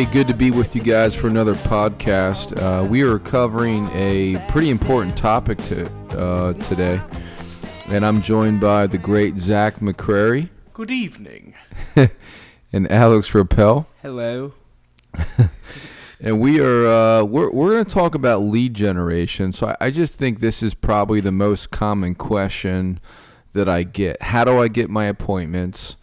Hey, good to be with you guys for another podcast. Uh, we are covering a pretty important topic to, uh, today, and I'm joined by the great Zach McCrary Good evening. and Alex Rappel, Hello. and we are uh, we're we're going to talk about lead generation. So I, I just think this is probably the most common question that I get. How do I get my appointments?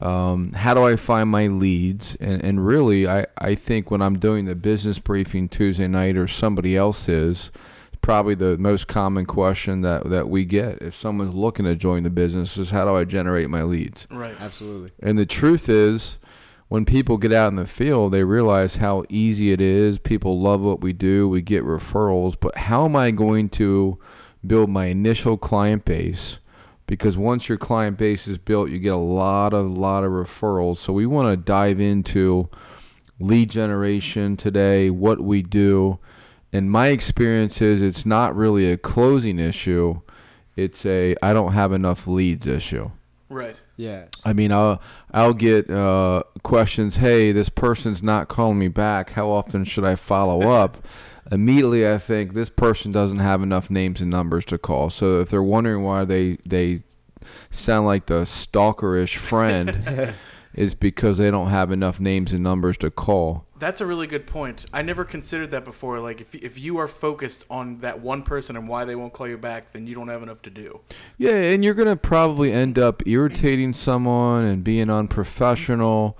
Um, how do I find my leads? And, and really, I, I think when I'm doing the business briefing Tuesday night or somebody else is, probably the most common question that, that we get if someone's looking to join the business is how do I generate my leads? Right. Absolutely. And the truth is, when people get out in the field, they realize how easy it is. People love what we do. We get referrals. But how am I going to build my initial client base? Because once your client base is built, you get a lot of lot of referrals. So we want to dive into lead generation today, what we do. And my experience is it's not really a closing issue. It's a I don't have enough leads issue. Right. Yeah. I mean, I'll I'll get uh, questions. Hey, this person's not calling me back. How often should I follow up? Immediately, I think this person doesn't have enough names and numbers to call. So if they're wondering why they they sound like the stalkerish friend, is because they don't have enough names and numbers to call. That's a really good point. I never considered that before. Like, if, if you are focused on that one person and why they won't call you back, then you don't have enough to do. Yeah, and you're gonna probably end up irritating someone and being unprofessional.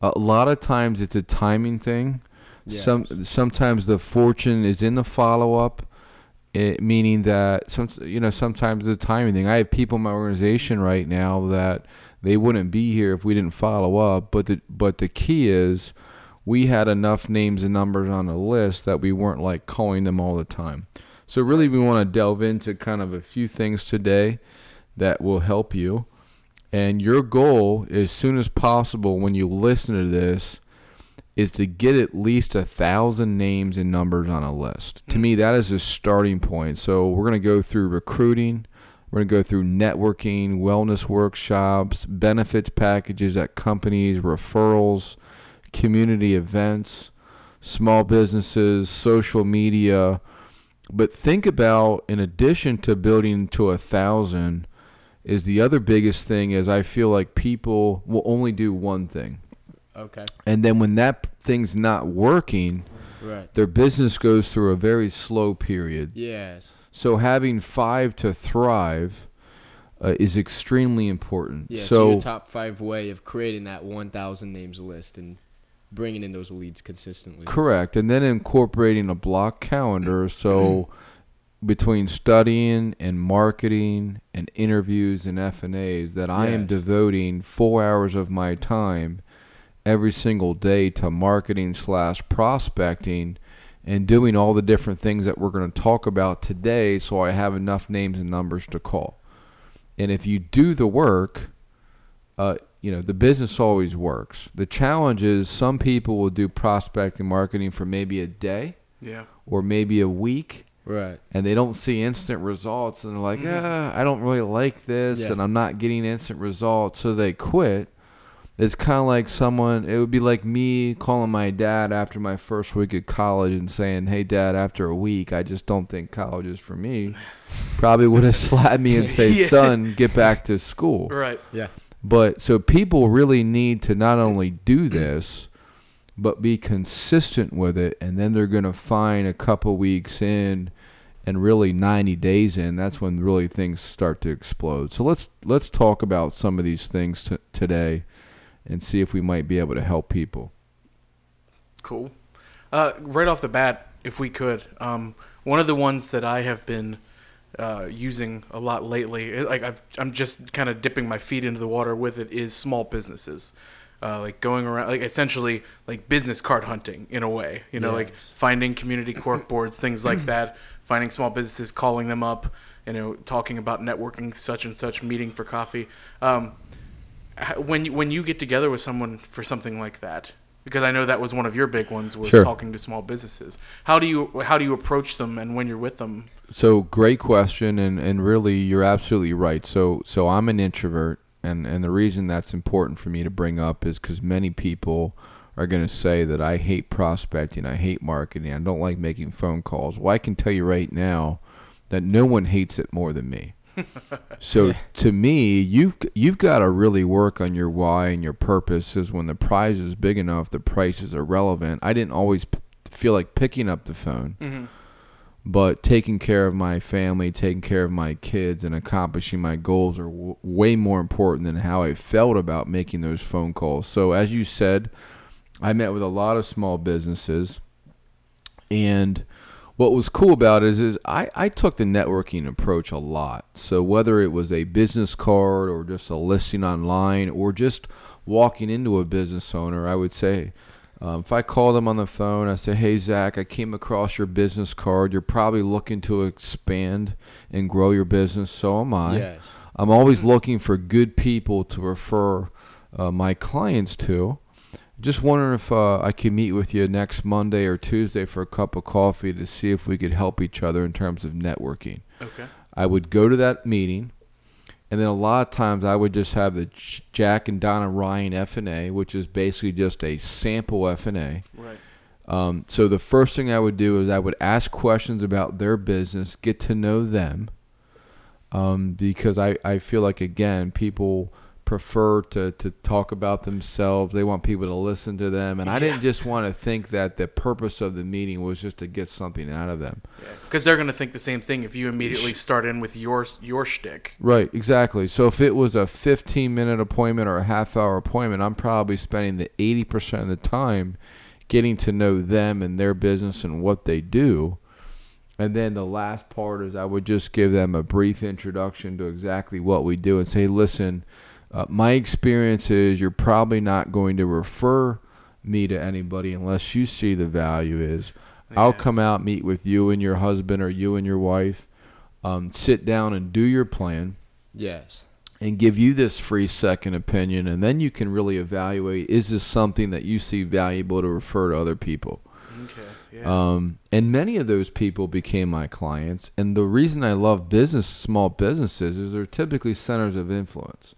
A lot of times, it's a timing thing. Some sometimes the fortune is in the follow up, eh, meaning that some you know sometimes the timing thing. I have people in my organization right now that they wouldn't be here if we didn't follow up. But the but the key is we had enough names and numbers on the list that we weren't like calling them all the time. So really, we want to delve into kind of a few things today that will help you. And your goal, as soon as possible, when you listen to this, is to get at least a thousand names and numbers on a list. To me, that is a starting point. So we're going to go through recruiting. We're going to go through networking, wellness workshops, benefits packages at companies, referrals, community events, small businesses, social media. But think about, in addition to building to a thousand, is the other biggest thing is I feel like people will only do one thing. Okay. And then when that thing's not working, Right. their business goes through a very slow period. Yes. So having five to thrive uh, is extremely important. Yeah. So, so your top five way of creating that 1,000 names list and bringing in those leads consistently. correct, and then incorporating a block calendar. So between studying and marketing and interviews and F and A's, that I am devoting four hours of my time every single day to marketing slash prospecting and doing all the different things that we're going to talk about today so I have enough names and numbers to call. And if you do the work, uh, you know, the business always works. The challenge is some people will do prospecting marketing for maybe a day Yeah. or maybe a week Right. and they don't see instant results and they're like, ah, I don't really like this Yeah. and I'm not getting instant results, so they quit. It's kind of like someone, it would be like me calling my dad after my first week at college and saying, Hey, dad, after a week, I just don't think college is for me. Probably would have slapped me and say, Yeah. Son, get back to school. Right. Yeah. But so people really need to not only do this, but be consistent with it, and then they're going to find a couple weeks in, and really 90 days in. That's when really things start to explode. So let's let's talk about some of these things t- today, and see if we might be able to help people. Cool. Uh, right off the bat, if we could, um, one of the ones that I have been uh, using a lot lately, like I've, I'm just kind of dipping my feet into the water with it, is small businesses. Uh, like going around, like essentially like business card hunting in a way, you know, like finding community cork boards, things like that, finding small businesses, calling them up, you know, talking about networking, such and such, meeting for coffee. Um, h- when you, when you get together with someone for something like that, because I know that was one of your big ones was Sure. talking to small businesses. How do you how do you approach them, and when you're with them? So great question, and, and really you're absolutely right. So so I'm an introvert, and, and the reason that's important for me to bring up is because many people are going to say that I hate prospecting, I hate marketing, I don't like making phone calls. Well, I can tell you right now that no one hates it more than me. So to me, you've you've got to really work on your why and your purpose. Is When the prize is big enough, the price is irrelevant. I didn't always p- feel like picking up the phone, Mm-hmm. but taking care of my family, taking care of my kids, and accomplishing my goals are w- way more important than how I felt about making those phone calls. So as you said, I met with a lot of small businesses, and what was cool about it is, is I, I took the networking approach a lot. So whether it was a business card or just a listing online or just walking into a business owner, I would say, um, if I call them on the phone, I say, "Hey Zach, I came across your business card. You're probably looking to expand and grow your business. So am I. Yes. I'm always looking for good people to refer uh, my clients to. Just wondering if uh, I could meet with you next Monday or Tuesday for a cup of coffee to see if we could help each other in terms of networking. Okay. I would go to that meeting, and then a lot of times I would just have the Jack and Donna Ryan F and A, which is basically just a sample F and A. Right. Um, so the first thing I would do is I would ask questions about their business, get to know them, um, because I, I feel like again people prefer to, to talk about themselves. They want people to listen to them, and I didn't just want to think that the purpose of the meeting was just to get something out of them. Because they're going to think the same thing if you immediately start in with your your shtick. Right, exactly. So if it was a 15 minute appointment or a half hour appointment, I'm probably spending the 80% of the time getting to know them and their business and what they do. And then the last part is I would just give them a brief introduction to exactly what we do and say, listen, uh, my experience is you're probably not going to refer me to anybody unless you see the value is. I'll come out, meet with you and your husband or you and your wife, um, sit down and do your plan Yes. and give you this free second opinion and then you can really evaluate is this something that you see valuable to refer to other people Okay. Yeah. um, and many of those people became my clients and the reason i love business small businesses is they're typically centers of influence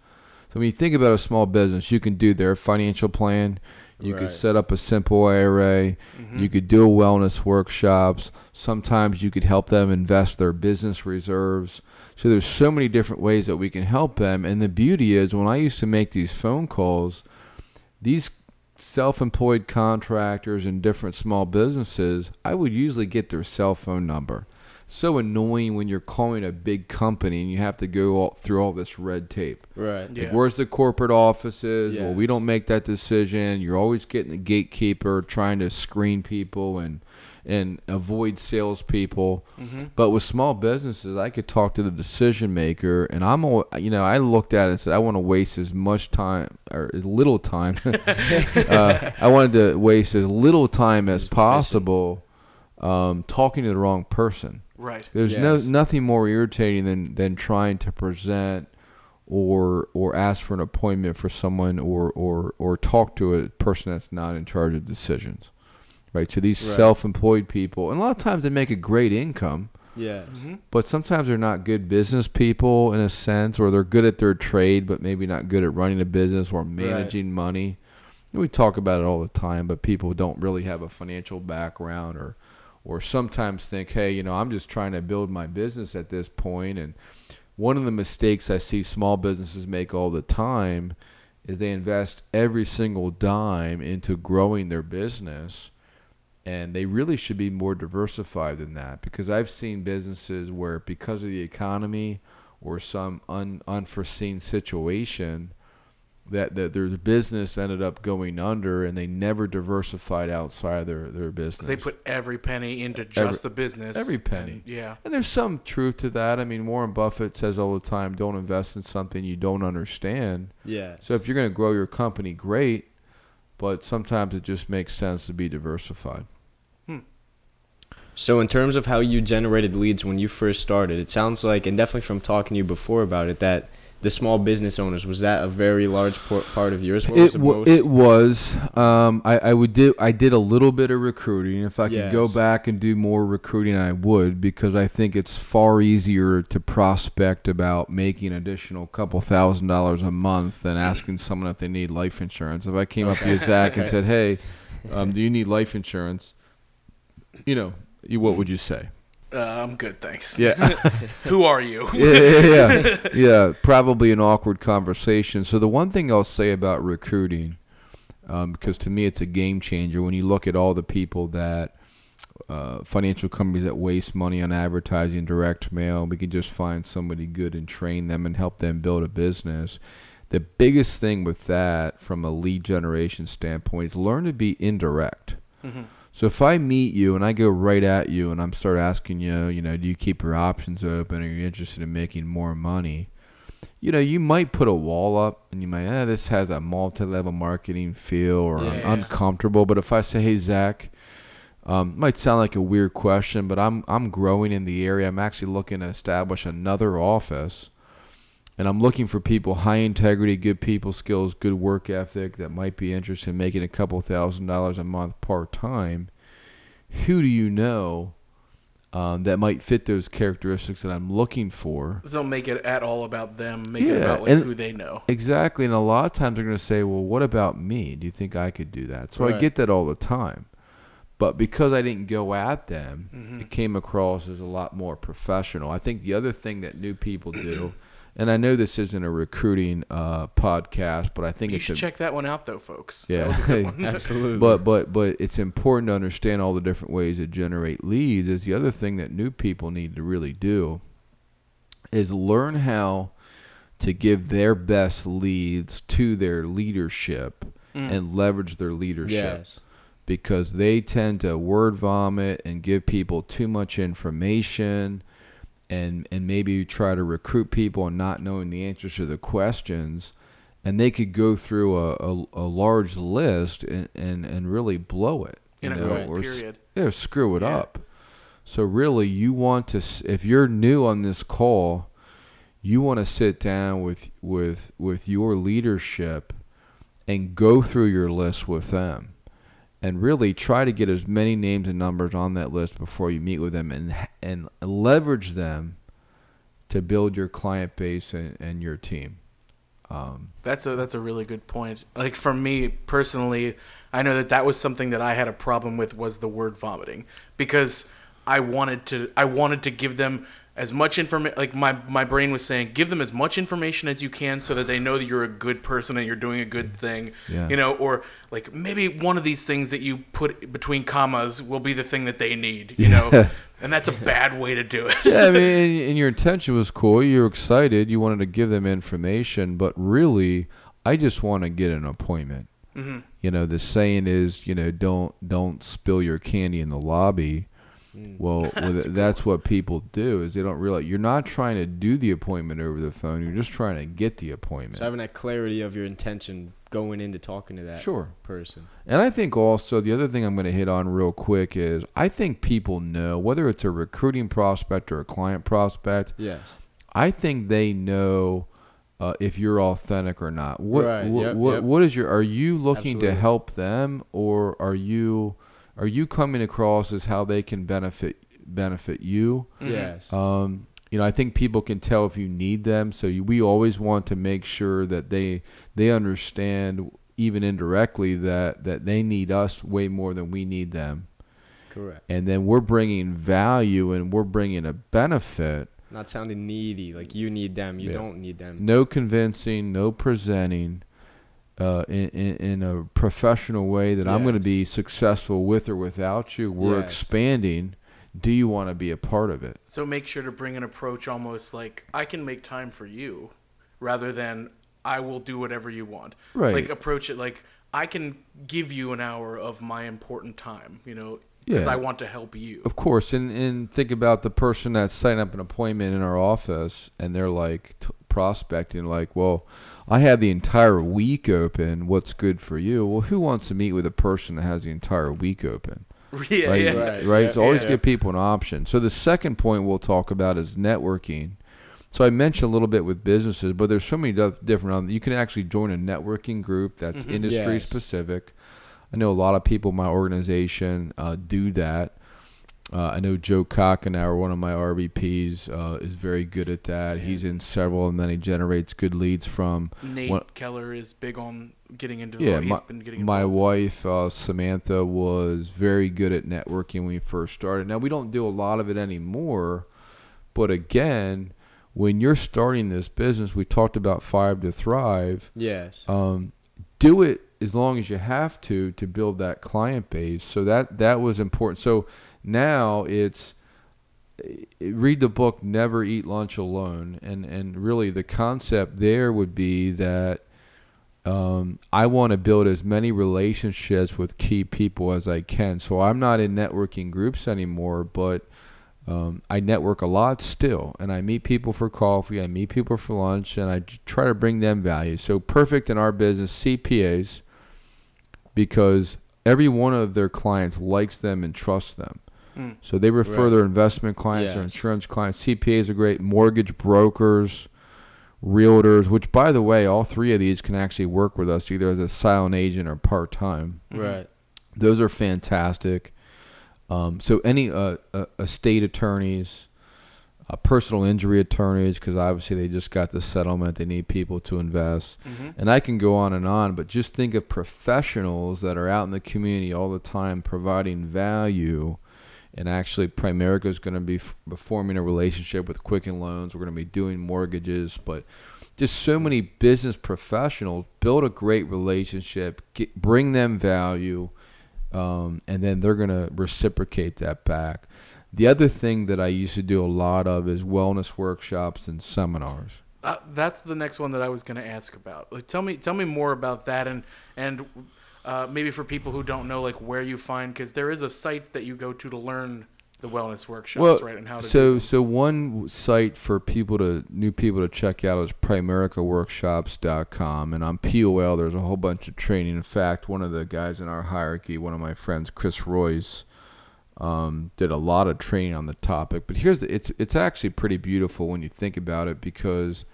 so when you think about a small business you can do their financial plan you could set up a simple IRA. Mm-hmm. You could do wellness workshops. Sometimes you could help them invest their business reserves. So there's so many different ways that we can help them. And the beauty is when I used to make these phone calls, these self-employed contractors and different small businesses, I would usually get their cell phone number. So annoying when you're calling a big company and you have to go all, through all this red tape. Right. Yeah. Like, where's the corporate offices? Well, we don't make that decision. You're always getting the gatekeeper trying to screen people and and avoid salespeople. Mm-hmm. But with small businesses, I could talk to the decision maker, and I'm, al- you know, I looked at it and said I want to waste as much time or as little time. uh, I wanted to waste as little time as As possible um, talking to the wrong person. Right. There's no nothing more irritating than than trying to present or or ask for an appointment for someone or or or talk to a person that's not in charge of decisions. Right? To these Right. self-employed people, and a lot of times they make a great income, Yes. Mm-hmm. but sometimes they're not good business people in a sense, or they're good at their trade, but maybe not good at running a business or managing money. We talk about it all the time, but people don't really have a financial background, or or sometimes think, hey, you know, I'm just trying to build my business at this point. And one of the mistakes I see small businesses make all the time is they invest every single dime into growing their business and they really should be more diversified than that because I've seen businesses where because of the economy or some un, unforeseen situation that, that their business ended up going under and they never diversified outside their, their business. They put every penny into just Every- the business. every penny. and- yeah. and there's some truth to that. I mean, Warren Buffett says all the time, don't invest in something you don't understand. Yes. So if you're going to grow your company, great, but sometimes it just makes sense to be diversified. Hmm. So in terms of how you generated leads when you first started, it sounds like, and definitely from talking to you before about it, that the small business owners was that a very large part of yours? What was It, it was. Um, I, I would do. I did a little bit of recruiting. If I could go back and do more recruiting, I would because I think it's far easier to prospect about making additional couple thousand dollars a month than asking someone if they need life insurance. If I came up to you, Zach, and said, "Hey, um, do you need life insurance?" You know, you, what would you say? Uh, I'm good, thanks. Yeah. Who are you? yeah, yeah, yeah. yeah, probably an awkward conversation. So the one thing I'll say about recruiting, um, because to me it's a game changer when you look at all the people that uh, financial companies that waste money on advertising, direct mail, we can just find somebody good and train them and help them build a business. The biggest thing with that, from a lead generation standpoint, is learn to be indirect. Mhm. So if I meet you and I go right at you and I'm start asking you, you know, do you keep your options open? Are you interested in making more money? You know, you might put a wall up and you might, eh, this has a multi-level marketing feel or I'm Yeah. uncomfortable. But if I say, hey, Zach, um, might sound like a weird question, but I'm I'm growing in the area. I'm actually looking to establish another office, and I'm looking for people high integrity, good people skills, good work ethic that might be interested in making a couple thousand dollars a month part time. Who do you know um, that might fit those characteristics that I'm looking for? Don't make it at all about them. Make it about like and- who they know. Exactly, and a lot of times they're going to say, "Well, what about me? Do you think I could do that?" So I get that all the time, but because I didn't go at them, Mhm. it came across as a lot more professional. I think the other thing that new people do, and I know this isn't a recruiting uh, podcast, but I think You it's should a, check that one out though, folks. Yeah. That was a good one. Absolutely. but but but it's important to understand all the different ways to generate leads. Is the other thing that new people need to really do is learn how to give their best leads to their leadership Mm. and leverage their leadership yes. because they tend to word vomit and give people too much information and and maybe try to recruit people and not knowing the answers to the questions and they could go through a, a, a large list and, and, and really blow it In you a know, or period. yeah, screw it Yeah. up so really you want to if you're new on this call you want to sit down with with with your leadership and go through your list with them and really try to get as many names and numbers on that list before you meet with them and and leverage them to build your client base and, and your team um, That's a that's a really good point. Like for me personally, I know that that was something that I had a problem with was the word vomiting because I wanted to I wanted to give them as much information like my my brain was saying give them as much information as you can so that they know that you're a good person and you're doing a good thing Yeah. you know or like maybe one of these things that you put between commas will be the thing that they need you know and that's a bad way to do it yeah, I mean, and, your intention was cool. You were excited. You wanted to give them information, but really, I just want to get an appointment. hmm You know, the saying is, you know, don't don't spill your candy in the lobby. Mm. Well, that's, that's what people do is they don't realize you're not trying to do the appointment over the phone. You're just trying to get the appointment. So having that clarity of your intention going into talking to that Sure. person. And I think also the other thing I'm going to hit on real quick is I think people know whether it's a recruiting prospect or a client prospect. Yes. I think they know uh, if you're authentic or not. What Right, what, yep, what, yep. what is your? Are you looking to help them, or are you are you coming across as how they can benefit benefit you? Mhm. Yes. Um, you know, I think people can tell if you need them. So you, we always want to make sure that they they understand, even indirectly, that that they need us way more than we need them, Correct. and then we're bringing value and we're bringing a benefit. Not sounding needy, like you need them, you Yeah. don't need them. No convincing, no presenting. Uh, in, in, a professional way that I'm going to be successful with or without you. We're Yes. expanding. Do you want to be a part of it? So make sure to bring an approach almost like I can make time for you rather than I will do whatever you want. Right. Like approach it like I can give you an hour of my important time, you know, because Yeah. I want to help you. Of course, and and think about the person that's setting up an appointment in our office, and they're like t- prospecting, like, well, I have the entire week open. What's good for you? Well, who wants to meet with a person that has the entire week open? yeah, right, yeah. Right. right. Yeah, so always yeah. give people an option. So the second point we'll talk about is networking, So I mentioned a little bit with businesses, but there's so many doth- different. Um, you can actually join a networking group that's Mhm. industry Yes. specific. I know a lot of people in my organization uh, do that. Uh, I know Joe Cockenauer, one of my RVPs, uh, is very good at that. Yeah. He's in several, and then he generates good leads from Nate What- Keller is big on getting into. Yeah, he's my- been getting My wife, uh, Samantha, was very good at networking when we first started. Now, we don't do a lot of it anymore, but again, when you're starting this business, we talked about Five to Thrive. Yes. Um, do it as long as you have to to build that client base. So that that was important. So now it's eh, read the book Never Eat Lunch Alone, and and really the concept there would be that um, I want to build as many relationships with key people as I can. So I'm not in networking groups anymore, but um, I network a lot still, and I meet people for coffee, I meet people for lunch, and I try to bring them value. So perfect in our business, CPAs, because every one of their clients likes them and trusts them. Mm. So they refer Right. their investment clients or Yes. insurance clients. CPAs are great. Mortgage brokers, realtors, which by the way, all three of these can actually work with us either as a silent agent or part time. Mhm. Right. Those are fantastic. Um, so any uh, uh, estate attorneys, uh, personal injury attorneys, because obviously they just got the settlement, they need people to invest, Mhm. and I can go on and on. But just think of professionals that are out in the community all the time providing value. And actually, Primerica is going to be f- forming a relationship with Quicken Loans. We're going to be doing mortgages, but just so many business professionals build a great relationship, get, bring them value, um, and then they're going to reciprocate that back. The other thing that I used to do a lot of is wellness workshops and seminars. Uh, that's the next one that I was going to ask about. Like, tell me, tell me more about that, and and uh, maybe for people who don't know, like where you find, because there is a site that you go to to learn the wellness workshops, Well, right? And how to So, so one site for people to new people to check out is primericaworkshops.com, and on POL there's a whole bunch of training. In fact, one of the guys in our hierarchy, one of my friends, Chris Royce, um, did a lot of training on the topic. But here's the, it's it's actually pretty beautiful when you think about it because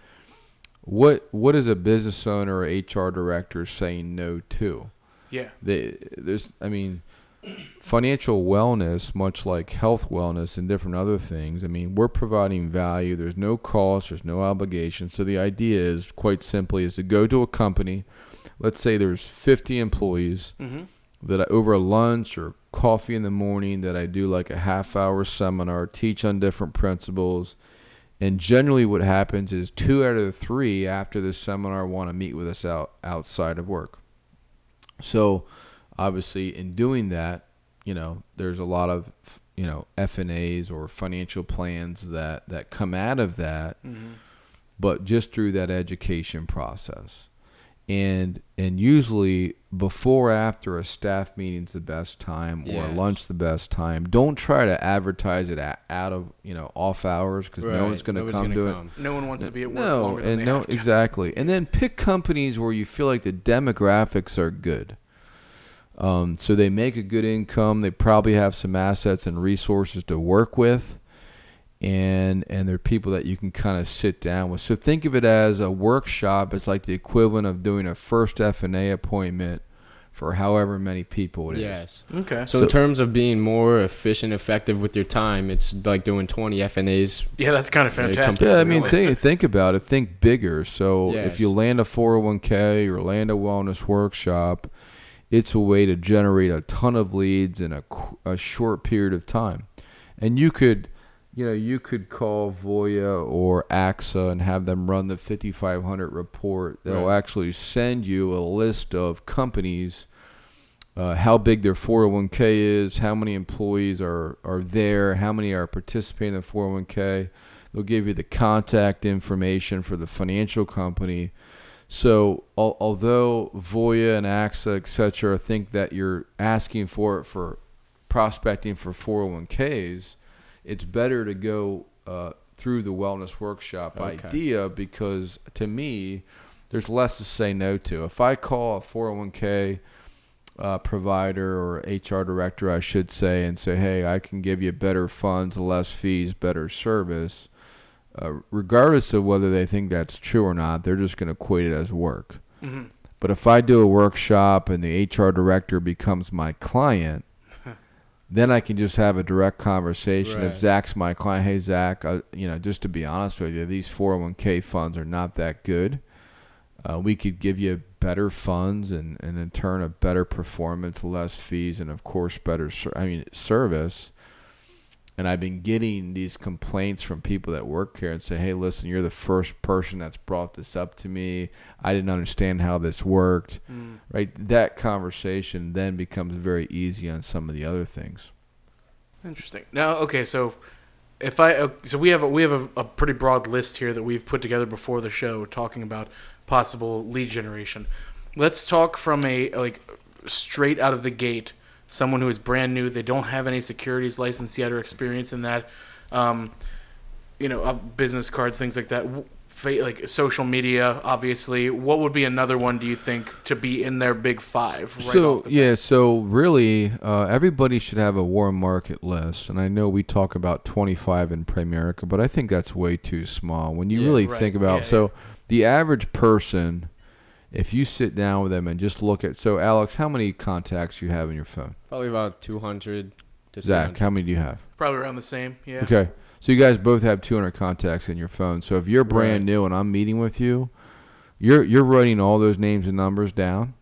what what is a business owner or HR director saying no to? yeah, they, there's i mean financial wellness much like health wellness and different other things i mean we're providing value there's no cost there's no obligation so the idea is quite simply is to go to a company let's say there's 50 employees mm-hmm. That I, over lunch or coffee in the morning that I do like a half hour seminar, teach on different principles. And generally what happens is two out of the three after the seminar want to meet with us out outside of work. So obviously in doing that, you know, there's a lot of you know F&As or financial plans that that come out of that Mm-hmm. but just through that education process. And and usually before or after a staff meeting's the best time or Yes. lunch the best time. Don't try to advertise it out of you know off hours because no one's going to come to it. No one wants to be at work No, longer than and no, exactly. And then pick companies where you feel like the demographics are good. Um, so they make a good income. They probably have some assets and resources to work with, and and they're people that you can kind of sit down with. So think of it as a workshop. It's like the equivalent of doing a first F and A appointment for however many people it is. Yes. Okay. So, So- in terms of being more efficient, effective with your time, it's like doing 20 F and A's. Yeah, that's kind of Yeah, it comes- fantastic. Yeah, I mean, really. think think about it. Think bigger. So Yes. if you land a 401k or land a wellness workshop, it's a way to generate a ton of leads in a, a short period of time. And you could, you know, you could call Voya or AXA and have them run the 5500 report. They'll Right. actually send you a list of companies. Uh, how big their 401k is, how many employees are, are there, how many are participating in the 401k. They'll give you the contact information for the financial company. So, al- although Voya and AXA, et cetera, think that you're asking for it for prospecting for 401ks, it's better to go uh, through the wellness workshop Okay. idea because to me, there's less to say no to. If I call a 401k uh, provider or HR director, I should say, and say, hey, I can give you better funds, less fees, better service. uh, regardless of whether they think that's true or not, they're just going to equate it as work. hmm But if I do a workshop and the HR director becomes my client, then I can just have a direct conversation. If Zach's my client, hey Zach, uh, you know, just to be honest with you, these 401k funds are not that good. Uh, we could give you better funds and, and in turn a better performance, less fees, and of course better. Ser- I mean service. And I've been getting these complaints from people that work here and say, "Hey, listen, you're the first person that's brought this up to me. I didn't understand how this worked." Mm. Right? That conversation then becomes very easy on some of the other things. Interesting. Now, okay, so if I uh, so we have a, we have a, a pretty broad list here that we've put together before the show, talking about possible lead generation. Let's talk from a like straight out of the gate. Someone who is brand new, they don't have any securities license yet or experience in that. Um, you know, uh, business cards, things like that. Fa- Like social media, obviously. What would be another one? Do you think to be in their big five? Right so off the bat? yeah, so really, uh, everybody should have a warm market list, and I know we talk about 25 in Primerica, but I think that's way too small. When you Yeah, really right. think about, Yeah, so the average person, if you sit down with them and just look at, so Alex, how many contacts you have in your phone? Probably about 200 to Zach, 300. how many do you have? probably around the same. Yeah. Okay. So you guys both have 200 contacts in your phone. So if you're brand Right. new and I'm meeting with you, you're you're writing all those names and numbers down,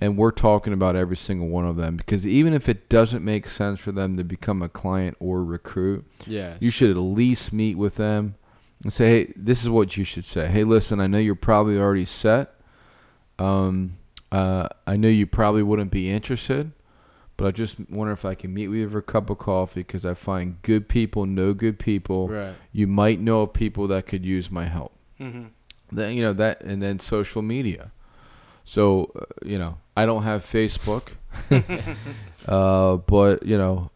and we're talking about every single one of them because even if it doesn't make sense for them to become a client or recruit, Yeah. you should at least meet with them and say, "Hey, this is what you should say. Hey, listen, I know you're probably already set. Um, uh, I know you probably wouldn't be interested." But I just wonder if I can meet with you for a cup of coffee because I find good people know good people. Right. You might know of people that could use my help. hmm Then you know that, and then social media. So uh, you know, I don't have Facebook, uh, but you know,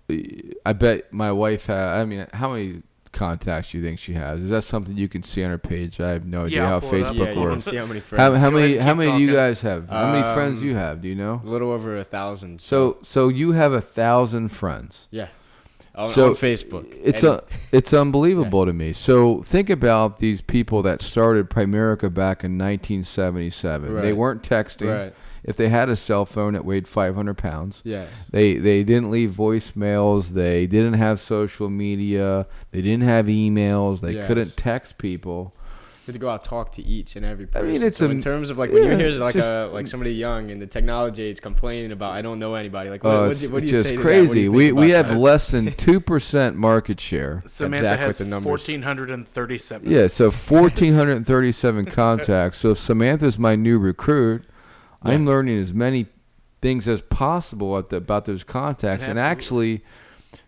I bet my wife has. I mean, how many contacts you think she has? Is that something you can see on her page? I have no idea Yeah, how pull it up. Facebook Yeah, works. see how many friends. How, how many? How many do you guys have? How many friends do you Um, have? Do you know? a little over a thousand. So, so you have a thousand friends. yeah. On, so on Facebook. It's And- a, it's unbelievable to me. So think about these people that started Primerica back in 1977. They weren't texting. right. If they had a cell phone that weighed 500 pounds, Yeah. they they didn't leave voicemails. They didn't have social media. They didn't have emails. They Yes. couldn't text people. You have to go out talk to each and every person. I mean, it's so a- in terms of like when yeah, you hear like just- a like somebody young in the technology age complaining about I don't know anybody. Like what, Oh, what, it's, do, you- what do it's you just say to that? What do crazy. you We we have that? less than two percent market share. Samantha Zach has fourteen hundred and thirty-seven. Yeah, so 1,437 contacts. So if Samantha's my new recruit, I'm learning as many things as possible at the, about those contacts. And Absolutely. actually,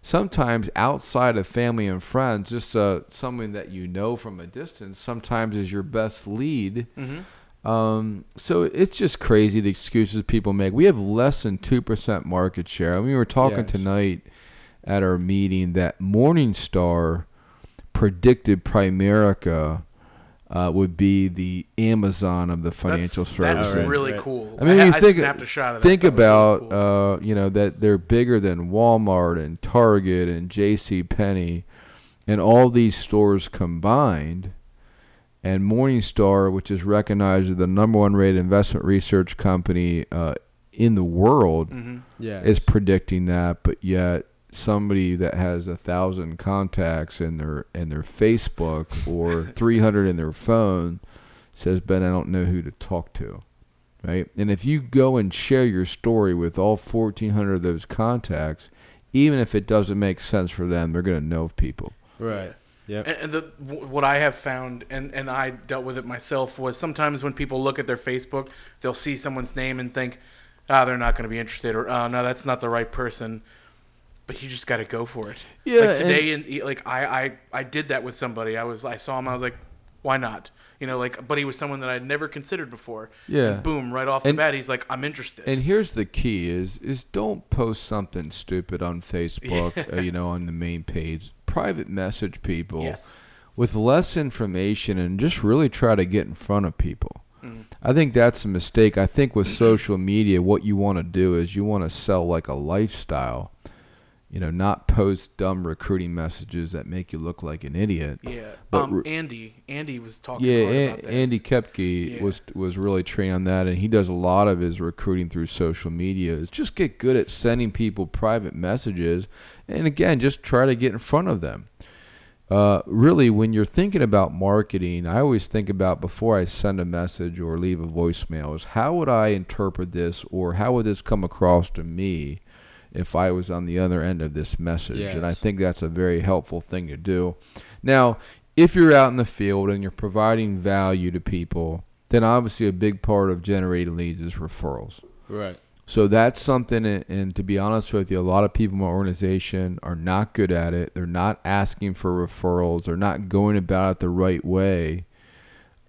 sometimes outside of family and friends, just uh, someone that you know from a distance sometimes is your best lead. hmm Um, so it's just crazy the excuses people make. We have less than 2% market share. I mean, we were talking Yes. tonight at our meeting that Morningstar predicted Primerica uh, would be the Amazon of the financial that's, services. That's really right. cool. I mean, I, you I think- snapped a shot of that. Think That was really about cool. uh, you know that they're bigger than Walmart and Target and J.C. Penney, and all these stores combined. And Morningstar, which is recognized as the number one rated investment research company uh, in the world, Mhm. yeah. is predicting that. But yet, somebody that has a thousand contacts in their in their Facebook or three hundred in their phone says, "Ben, I don't know who to talk to." Right? And if you go and share your story with all fourteen hundred of those contacts, even if it doesn't make sense for them, they're going to know people. right. Yep. And, the what I have found, and, and I dealt with it myself, was sometimes when people look at their Facebook, they'll see someone's name and think, ah, they're not going to be interested, or oh, no, that's not the right person. But you just got to go for it. Yeah, Like today, and like I, I, I did that with somebody. I was, I saw him. I was like, why not? You know, like, but he was someone that I'd never considered before. Yeah. And boom, right off And- the bat, he's like, I'm interested. And here's the key: is is don't post something stupid on Facebook, uh, you know, on the main page. Private message people. yes. with less information and just really try to get in front of people. Mm. I think that's a mistake. I think with social media, what you want to do is you want to sell like a lifestyle. You know, not post dumb recruiting messages that make you look like an idiot. Yeah. But um, re- Andy, Andy was talking Yeah, hard An- about that. Andy Kepke Yeah. was was really trained on that, and he does a lot of his recruiting through social media. Is just get good at sending people private messages, and again, just try to get in front of them. Uh, really, when you're thinking about marketing, I always think about before I send a message or leave a voicemail is how would I interpret this, or how would this come across to me if I was on the other end of this message? And I think that's a very helpful thing to do. Now, if you're out in the field and you're providing value to people, then obviously a big part of generating leads is referrals. Right. So that's something, and- and to be honest with you, a lot of people in my organization are not good at it. They're not asking for referrals. They're not going about it the right way,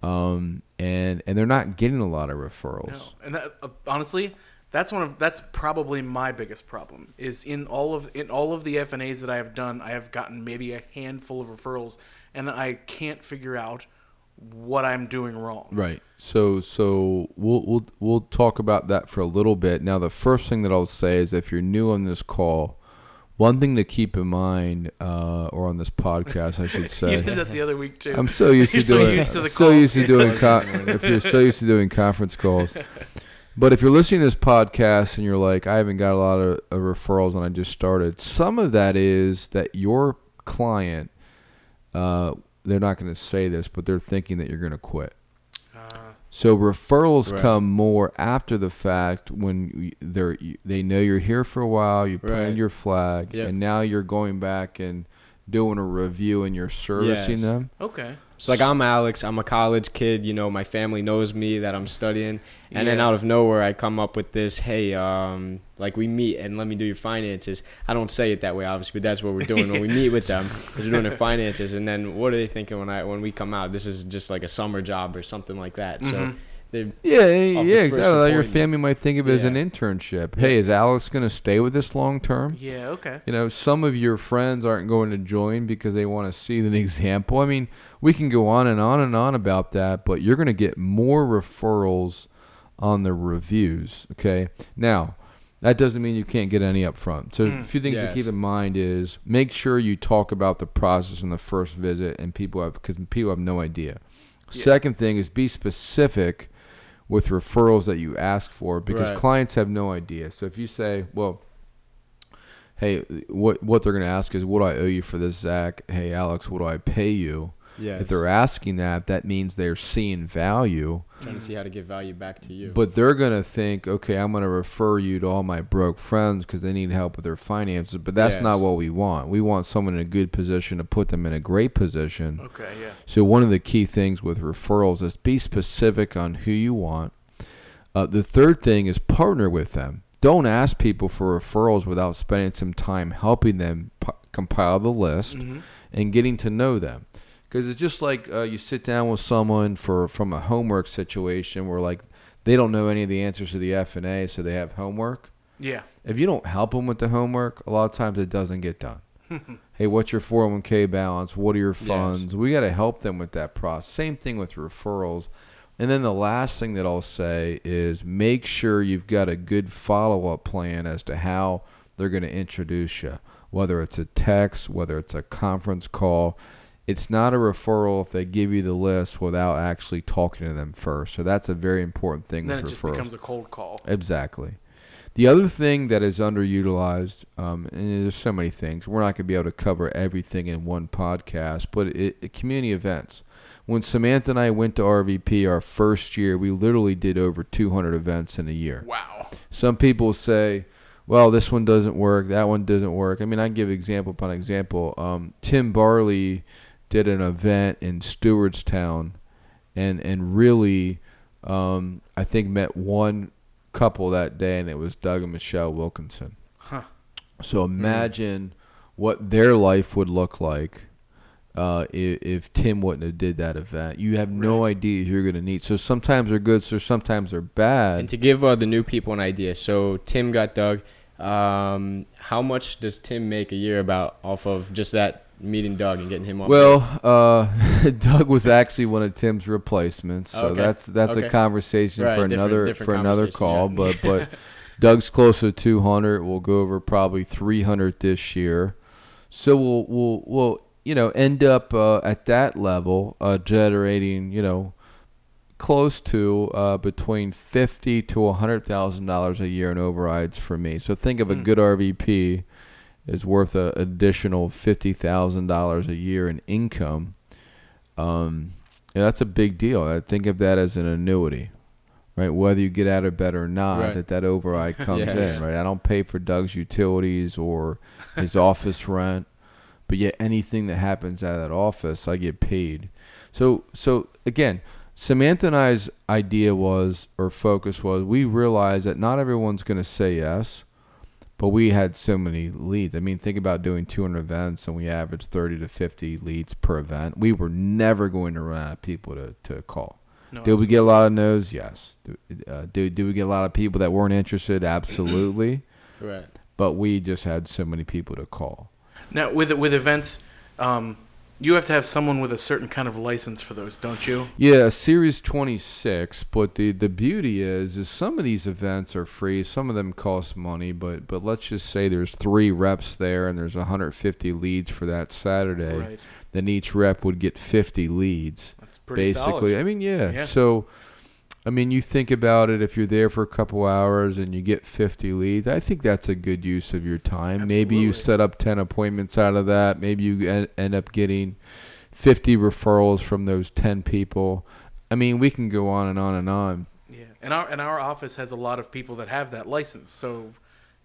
um, and and they're not getting a lot of referrals. No, and that, uh, honestly, that's one of that's probably my biggest problem. Is in all of in all of the FNAs that I have done, I have gotten maybe a handful of referrals, and I can't figure out what I'm doing wrong. Right. So so we'll we'll we'll talk about that for a little bit. Now the first thing that I'll say is if you're new on this call, one thing to keep in mind, uh, or on this podcast, I should you say. did that the other week too. I'm so used You're to so used to the so used to doing. Con- if you're so used to doing conference calls, but if you're listening to this podcast and you're like, I haven't got a lot of, of referrals and I just started. Some of that is that your client, uh, they're not going to say this, but they're thinking that you're going to quit. Uh, So referrals Right. come more after the fact when they're they know you're here for a while, you planted Right. your flag, Yep. and now you're going back and doing a review and you're servicing Yes. them. okay. So like I'm Alex, I'm a college kid, you know, my family knows me that I'm studying. And then Yeah. out of nowhere I come up with this, hey, um, like we meet and let me do your finances. I don't say it that way obviously, but that's what we're doing when we meet with them. Is we're doing their finances and then what are they thinking when I when we come out? This is just like a summer job or something like that. So They're Yeah, yeah, the exactly. Like your family might think of it as Yeah. an internship. Hey, is Alex going to stay with us long term? Yeah. Okay. You know, some of your friends aren't going to join because they want to see an example. I mean, we can go on and on and on about that, but you're going to get more referrals on the reviews. Okay. Now, that doesn't mean you can't get any up front. So, Mm. a few things Yes. to keep in mind is make sure you talk about the process in the first visit, and people have because people have no idea. Yeah. Second thing is be specific with referrals that you ask for because Right. clients have no idea. So if you say, well, hey, what what they're going to ask is, what do I owe you for this, Zach? Hey, Alex, what do I pay you? Yeah, If they're asking that, that means they're seeing value, trying to see how to give value back to you. but they're going to think, okay, I'm going to refer you to all my broke friends because they need help with their finances. But that's not what we want. We want someone in a good position to put them in a great position. Okay. Yeah. So one of the key things with referrals is be specific on who you want. Uh, the third thing is partner with them. Don't ask people for referrals without spending some time helping them p- compile the list hmm and getting to know them. Because it's just like uh, you sit down with someone for from a homework situation where like they don't know any of the answers to the F and A, so they have homework. Yeah. If you don't help them with the homework, a lot of times it doesn't get done. hey, what's your 401k balance? What are your Yes. funds? We got to help them with that process. Same thing with referrals. And then the last thing that I'll say is make sure you've got a good follow up plan as to how they're going to introduce you, whether it's a text, whether it's a conference call. It's not a referral if they give you the list without actually talking to them first. So that's a very important thing And then it just referrals. becomes a cold call. Exactly. The other thing that is underutilized, um, and there's so many things, we're not going to be able to cover everything in one podcast, but it, it, community events. When Samantha and I went to RVP our first year, we literally did over 200 events in a year. Wow. Some people say, well, this one doesn't work, that one doesn't work. I mean, I give example upon example. Um, Tim Barley did an event in Stewartstown and, and really, um, I think, met one couple that day, and it was Doug and Michelle Wilkinson. Huh. So imagine what their life would look like uh, if, if Tim wouldn't have did that event. You have no idea who you're going to need. So sometimes they're good, so sometimes they're bad. And to give uh, the new people an idea, so Tim got Doug. Um, how much does Tim make a year about off of just that meeting Doug and getting him on? Well, uh, Doug was actually one of Tim's replacements, so Okay. that's that's a conversation Right, for another different for another call. yeah. But but Doug's close to 200. We'll go over probably 300 this year. So we'll we'll we'll you know end up uh, at that level, uh, generating you know close to uh, between fifty to hundred thousand dollars a year in overrides for me. So think of a Mm. good RVP is worth an additional fifty thousand dollars a year in income. Um, and that's a big deal. I think of that as an annuity, right? Whether you get out of bed or not, Right. that that override comes Yes. in, right? I don't pay for Doug's utilities or his office rent, but yet anything that happens out of that office, I get paid. So, so again, Samantha and I's idea was, or focus was, we realized that not everyone's going to say yes, but we had so many leads. I mean, think about doing 200 events and we averaged 30 to 50 leads per event. We were never going to run out of people to, to call. No, Did we get a lot of no's? Yes. Uh, do, do we get a lot of people that weren't interested? Absolutely. Right. but we just had so many people to call. Now with with events, um, you have to have someone with a certain kind of license for those, don't you? Yeah, Series 26. But the, the beauty is, is some of these events are free. Some of them cost money. But but let's just say there's three reps there, and there's 150 leads for that Saturday. Right. Then each rep would get 50 leads. That's pretty basically. solid. I mean, yeah. Yeah. So, I mean, you think about it. If you're there for a couple hours and you get 50 leads, I think that's a good use of your time. Maybe you set up 10 appointments out of that. Maybe you en- end up getting 50 referrals from those 10 people. I mean, we can go on and on and on. Yeah, and our and our office has a lot of people that have that license. So,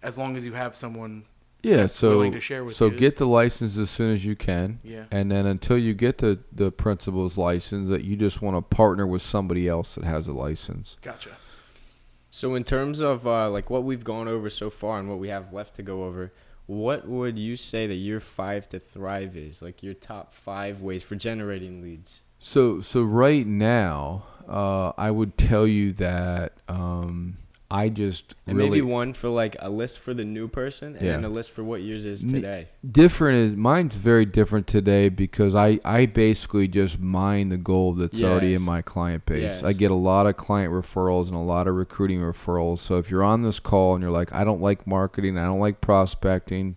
as long as you have someone, Yeah. So, willing to share with so you. get the license as soon as you can. yeah, And then until you get the, the principal's license, that you just want to partner with somebody else that has a license. gotcha. So in terms of uh, like what we've gone over so far and what we have left to go over, what would you say that your five to thrive is? Like your top five ways for generating leads? So so right now, uh, I would tell you that um, I just And really maybe one for like a list for the new person and Yeah. then a list for what yours is today. different is mine's very different today because I I basically just mine the gold that's already in my client base. Yes. I get a lot of client referrals and a lot of recruiting referrals. So if you're on this call and you're like, I don't like marketing, I don't like prospecting,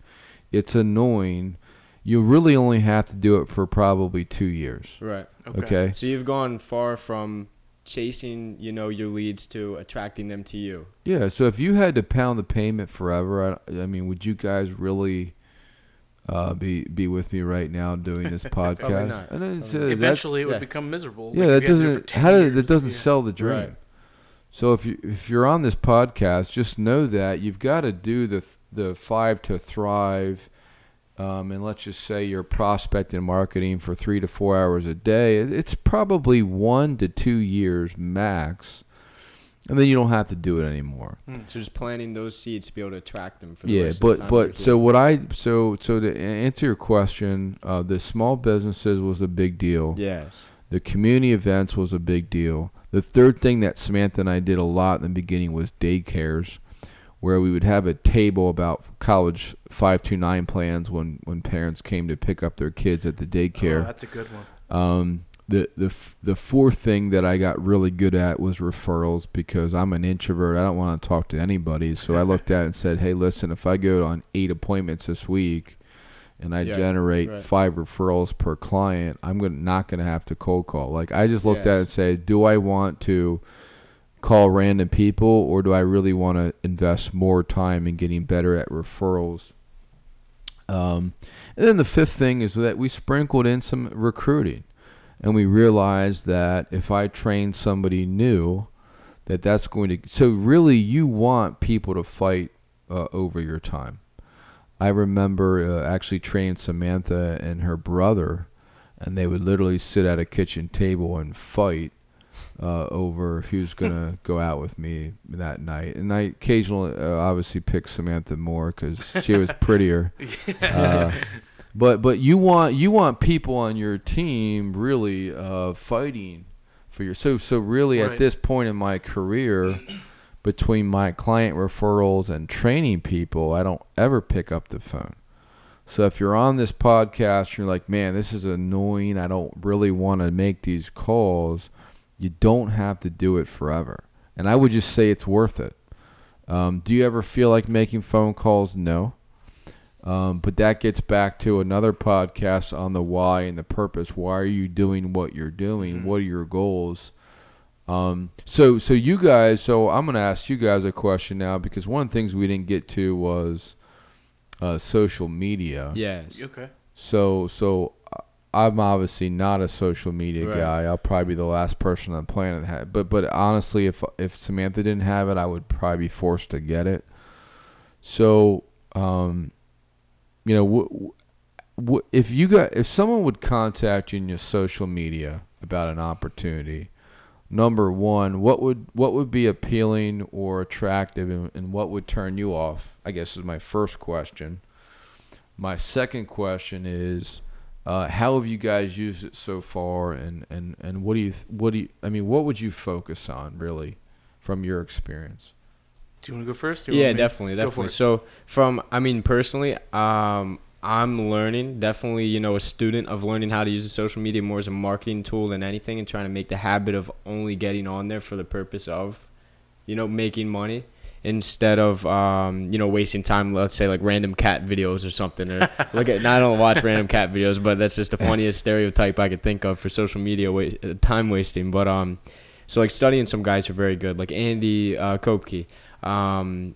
it's annoying. You really only have to do it for probably two years. Right. Okay. Okay. So you've gone far from chasing, you know, your leads to attracting them to you. Yeah, so if you had to pound the payment forever, I, I mean, would you guys really uh, be be with me right now doing this podcast? not. And then it's, Probably uh, Eventually, it would yeah. become miserable. yeah, Like, that if you had to do it doesn't for 10 how does, that doesn't yeah. sell the dream. Right. So if you if you're on this podcast, just know that you've got to do the the five to thrive. Um, and let's just say you're prospecting marketing for three to four hours a day. It's probably one to two years max, and then you don't have to do it anymore. So just planting those seeds to be able to attract them for the Yeah, rest of the but but so what I so so to answer your question, uh, the small businesses was a big deal. Yes. The community events was a big deal. The third thing that Samantha and I did a lot in the beginning was daycares, where we would have a table about college five two nine plans when when parents came to pick up their kids at the Oh, daycare. that's a good one. Um, the the the fourth thing that I got really good at was referrals because I'm an introvert. I don't want to talk to anybody. So I looked at it and said, "Hey, listen, if I go on eight appointments this week, and I Yeah, generate right. five referrals per client, I'm gonna not gonna have to cold call. Like I just looked at it and said, do I want to call random people or do I really want to invest more time in getting better at referrals? Um, and then the fifth thing is that we sprinkled in some recruiting, and we realized that if I train somebody new, that that's going to. So really, you want people to fight uh, over your time. I remember uh, actually training Samantha and her brother, and they would literally sit at a kitchen table and fight uh, over who's gonna go out with me that night. And I occasionally, uh, obviously, picked Samantha more because she was prettier. Uh, but but you want you want people on your team really uh, fighting for your so so really at this point in my career between my client referrals and training people I don't ever pick up the phone. So if you're on this podcast you're like man this is annoying I don't really want to make these calls you don't have to do it forever. And I would just say it's worth it. Um, do you ever feel like making phone calls? No. Um, but that gets back to another podcast on the why and the purpose. Why are you doing what you're doing? Mhm. What are your goals? Um, so, so you guys. So I'm gonna ask you guys a question now because one of the things we didn't get to was uh, social media. Yes. Okay. So, so I'm obviously not a social media Right. guy. I'll probably be the last person on the planet that had. But, but honestly, if if Samantha didn't have it, I would probably be forced to get it. So, um, you know, w- w- if you got if someone would contact you in your social media about an opportunity, number one, what would what would be appealing or attractive, and, and what would turn you off? I guess is my first question. My second question is, uh, how have you guys used it so far, and, and, and what do you what do you I mean, what would you focus on really, from your experience? Do you want to go first? or Yeah, want me? definitely, definitely. So from, I mean, personally, um, I'm learning, definitely, you know, a student of learning how to use the social media more as a marketing tool than anything, and trying to make the habit of only getting on there for the purpose of, you know, making money instead of, um, you know, wasting time. Let's say like random cat videos or something. Or look at, I don't watch random cat videos, but that's just the funniest stereotype I could think of for social media wa- time wasting. But um, so like studying some guys who are very good, like Andy uh, Kopke. Um,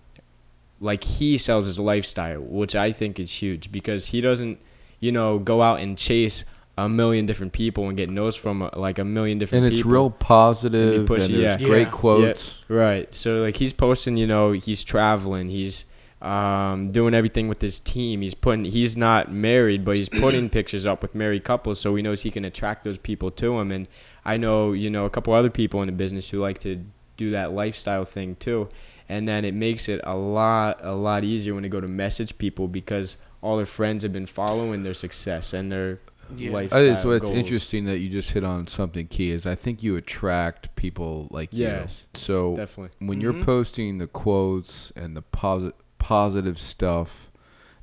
like he sells his lifestyle, which I think is huge because he doesn't, you know, go out and chase a million different people and get no's from uh, like a million different people. And it's people. real positive, And he push- and there's yeah. great Yeah. quotes. Right. So like he's posting, you know, he's traveling, he's um, doing everything with his team. He's putting he's not married, but he's putting pictures up with married couples so he knows he can attract those people to him and I know, you know, a couple other people in the business who like to do that lifestyle thing too. And then it makes it a lot a lot easier when they go to message people because all their friends have been following their success and their Yeah. lifestyle I think so it's goals. interesting that you just hit on something key. Is I think you attract people like Yes. you. So Definitely. when you're Mhm. posting the quotes and the posit- positive stuff,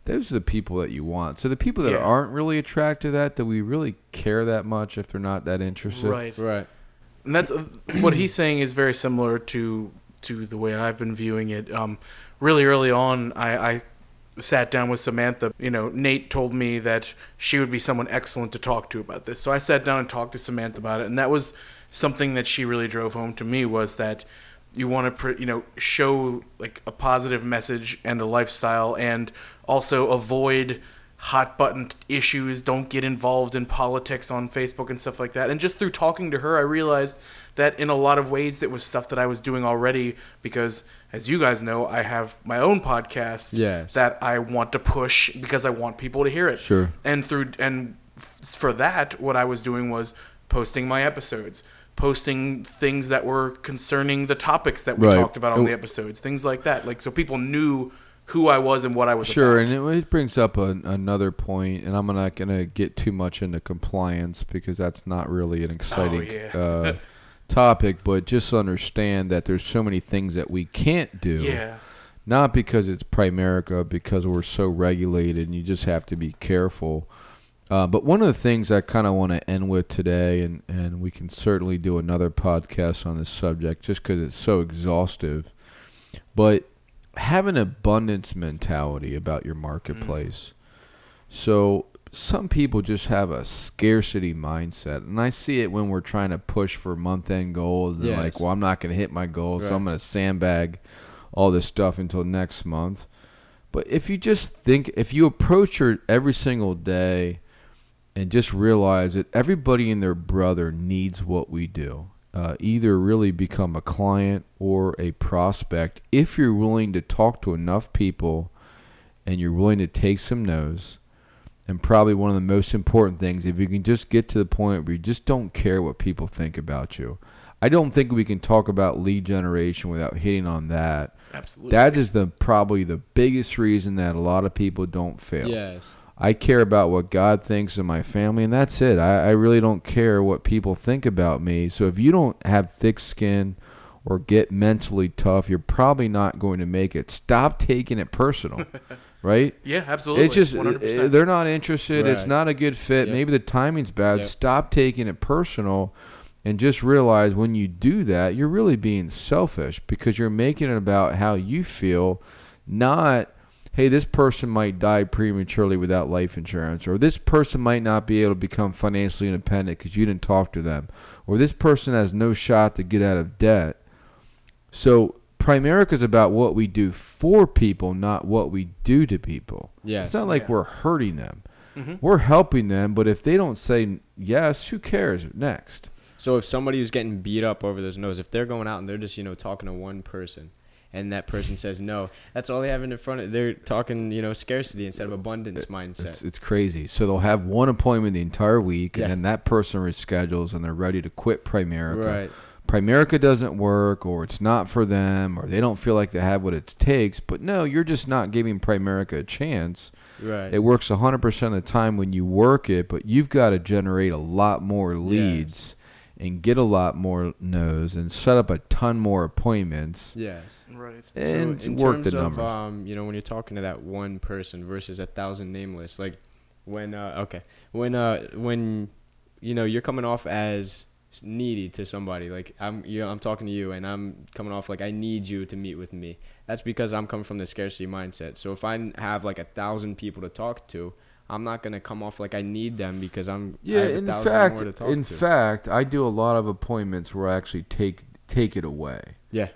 those are the people that you want. So the people that Yeah. aren't really attracted to that, do we really care that much if they're not that interested? Right. Right. And that's uh, what he's saying is very similar to to the way I've been viewing it. Um, really early on, I, I sat down with Samantha. You know, Nate told me that she would be someone excellent to talk to about this. So I sat down and talked to Samantha about it, and that was something that she really drove home to me was that you want to you know show like a positive message and a lifestyle and also avoid hot button issues don't get involved in politics on facebook and stuff like that and just through talking to her i realized that in a lot of ways that was stuff that i was doing already because as you guys know i have my own podcast Yes. that i want to push because i want people to hear it Sure. and through and f- for that what i was doing was posting my episodes posting things that were concerning the topics that we Right. talked about on And- the episodes things like that like so people knew who i was and what i was Sure, about. and it, it brings up a, another point, and I'm not going to get too much into compliance because that's not really an exciting yeah. uh, topic. But just understand that there's so many things that we can't do. yeah Not because it's Primerica, because we're so regulated, and you just have to be careful. Uh, but one of the things I kind of want to end with today, and, and we can certainly do another podcast on this subject just because it's so exhaustive, but have an abundance mentality about your marketplace. So some people just have a scarcity mindset, and I see it when we're trying to push for month end goals. And Yes. like, well, I'm not going to hit my goals, so I'm going to sandbag all this stuff until next month. But if you just think, if you approach your every single day and just realize that everybody and their brother needs what we do, uh, either really become a client or a prospect, if you're willing to talk to enough people and you're willing to take some no's, and probably one of the most important things, if you can just get to the point where you just don't care what people think about you. I don't think we can talk about lead generation without hitting on that. absolutely That is the probably the biggest reason that a lot of people don't fail. Yes. I care about what God thinks of my family, and that's it. I, I really don't care what people think about me. So if you don't have thick skin or get mentally tough, you're probably not going to make it. Stop taking it personal, right? yeah absolutely It's just 100%. uh, they're not interested. It's not a good fit. Yep. Maybe the timing's bad. Yep. Stop taking it personal, And just realize when you do that, you're really being selfish because you're making it about how you feel, not, hey, this person might die prematurely without life insurance, or this person might not be able to become financially independent because you didn't talk to them, or this person has no shot to get out of debt. So, Primerica is about what we do for people, not what we do to people. Yeah. It's not like Yeah. we're hurting them. hmm We're helping them, but if they don't say yes, who cares? Next. So if somebody is getting beat up over those no's, if they're going out and they're just you know talking to one person, and that person says no, that's all they have in front of. They're talking you know scarcity instead of abundance mindset. It's, it's crazy. So they'll have one appointment the entire week, Yeah. and then that person reschedules, and they're ready to quit Primerica. Right. Primerica doesn't work, or it's not for them, or they don't feel like they have what it takes. But no, you're just not giving Primerica a chance. Right. It works 100% of the time when you work it, but you've got to generate a lot more leads and get a lot more no's and set up a ton more appointments yes. Right. and so in work terms the numbers. Of, um, you know, when you're talking to that one person versus a thousand nameless, like when uh, okay, when uh, when you know you're coming off as needy to somebody, like I'm, you know, I'm talking to you, and I'm coming off like I need you to meet with me. That's because I'm coming from the scarcity mindset. So if I have like a thousand people to talk to, I'm not gonna come off like I need them because I'm yeah, in fact, more to talk in to. fact, I do a lot of appointments where I actually take take it away. Yeah.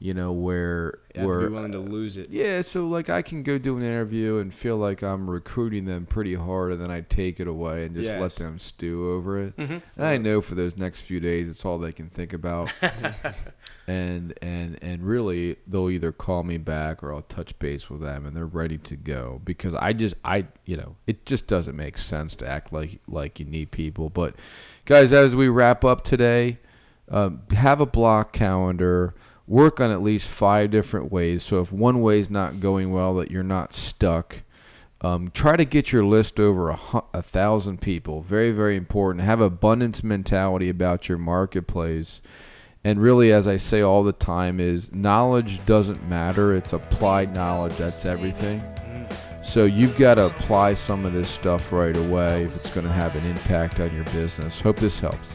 You know where you where be willing to lose it. Yeah, so like I can go do an interview and feel like I'm recruiting them pretty hard, and then I take it away and just let them stew over it. hmm And I know for those next few days, it's all they can think about. and and and really, they'll either call me back or I'll touch base with them, and they're ready to go because I just I you know it just doesn't make sense to act like like you need people. But guys, as we wrap up today, um, have a block calendar. Work on at least five different ways. So if one way is not going well, that you're not stuck. Um, try to get your list over a, a thousand people. Very, very important. Have abundance mentality about your marketplace. And really, as I say all the time, is knowledge doesn't matter. It's applied knowledge. That's everything. So you've got to apply some of this stuff right away if it's going to have an impact on your business. Hope this helps.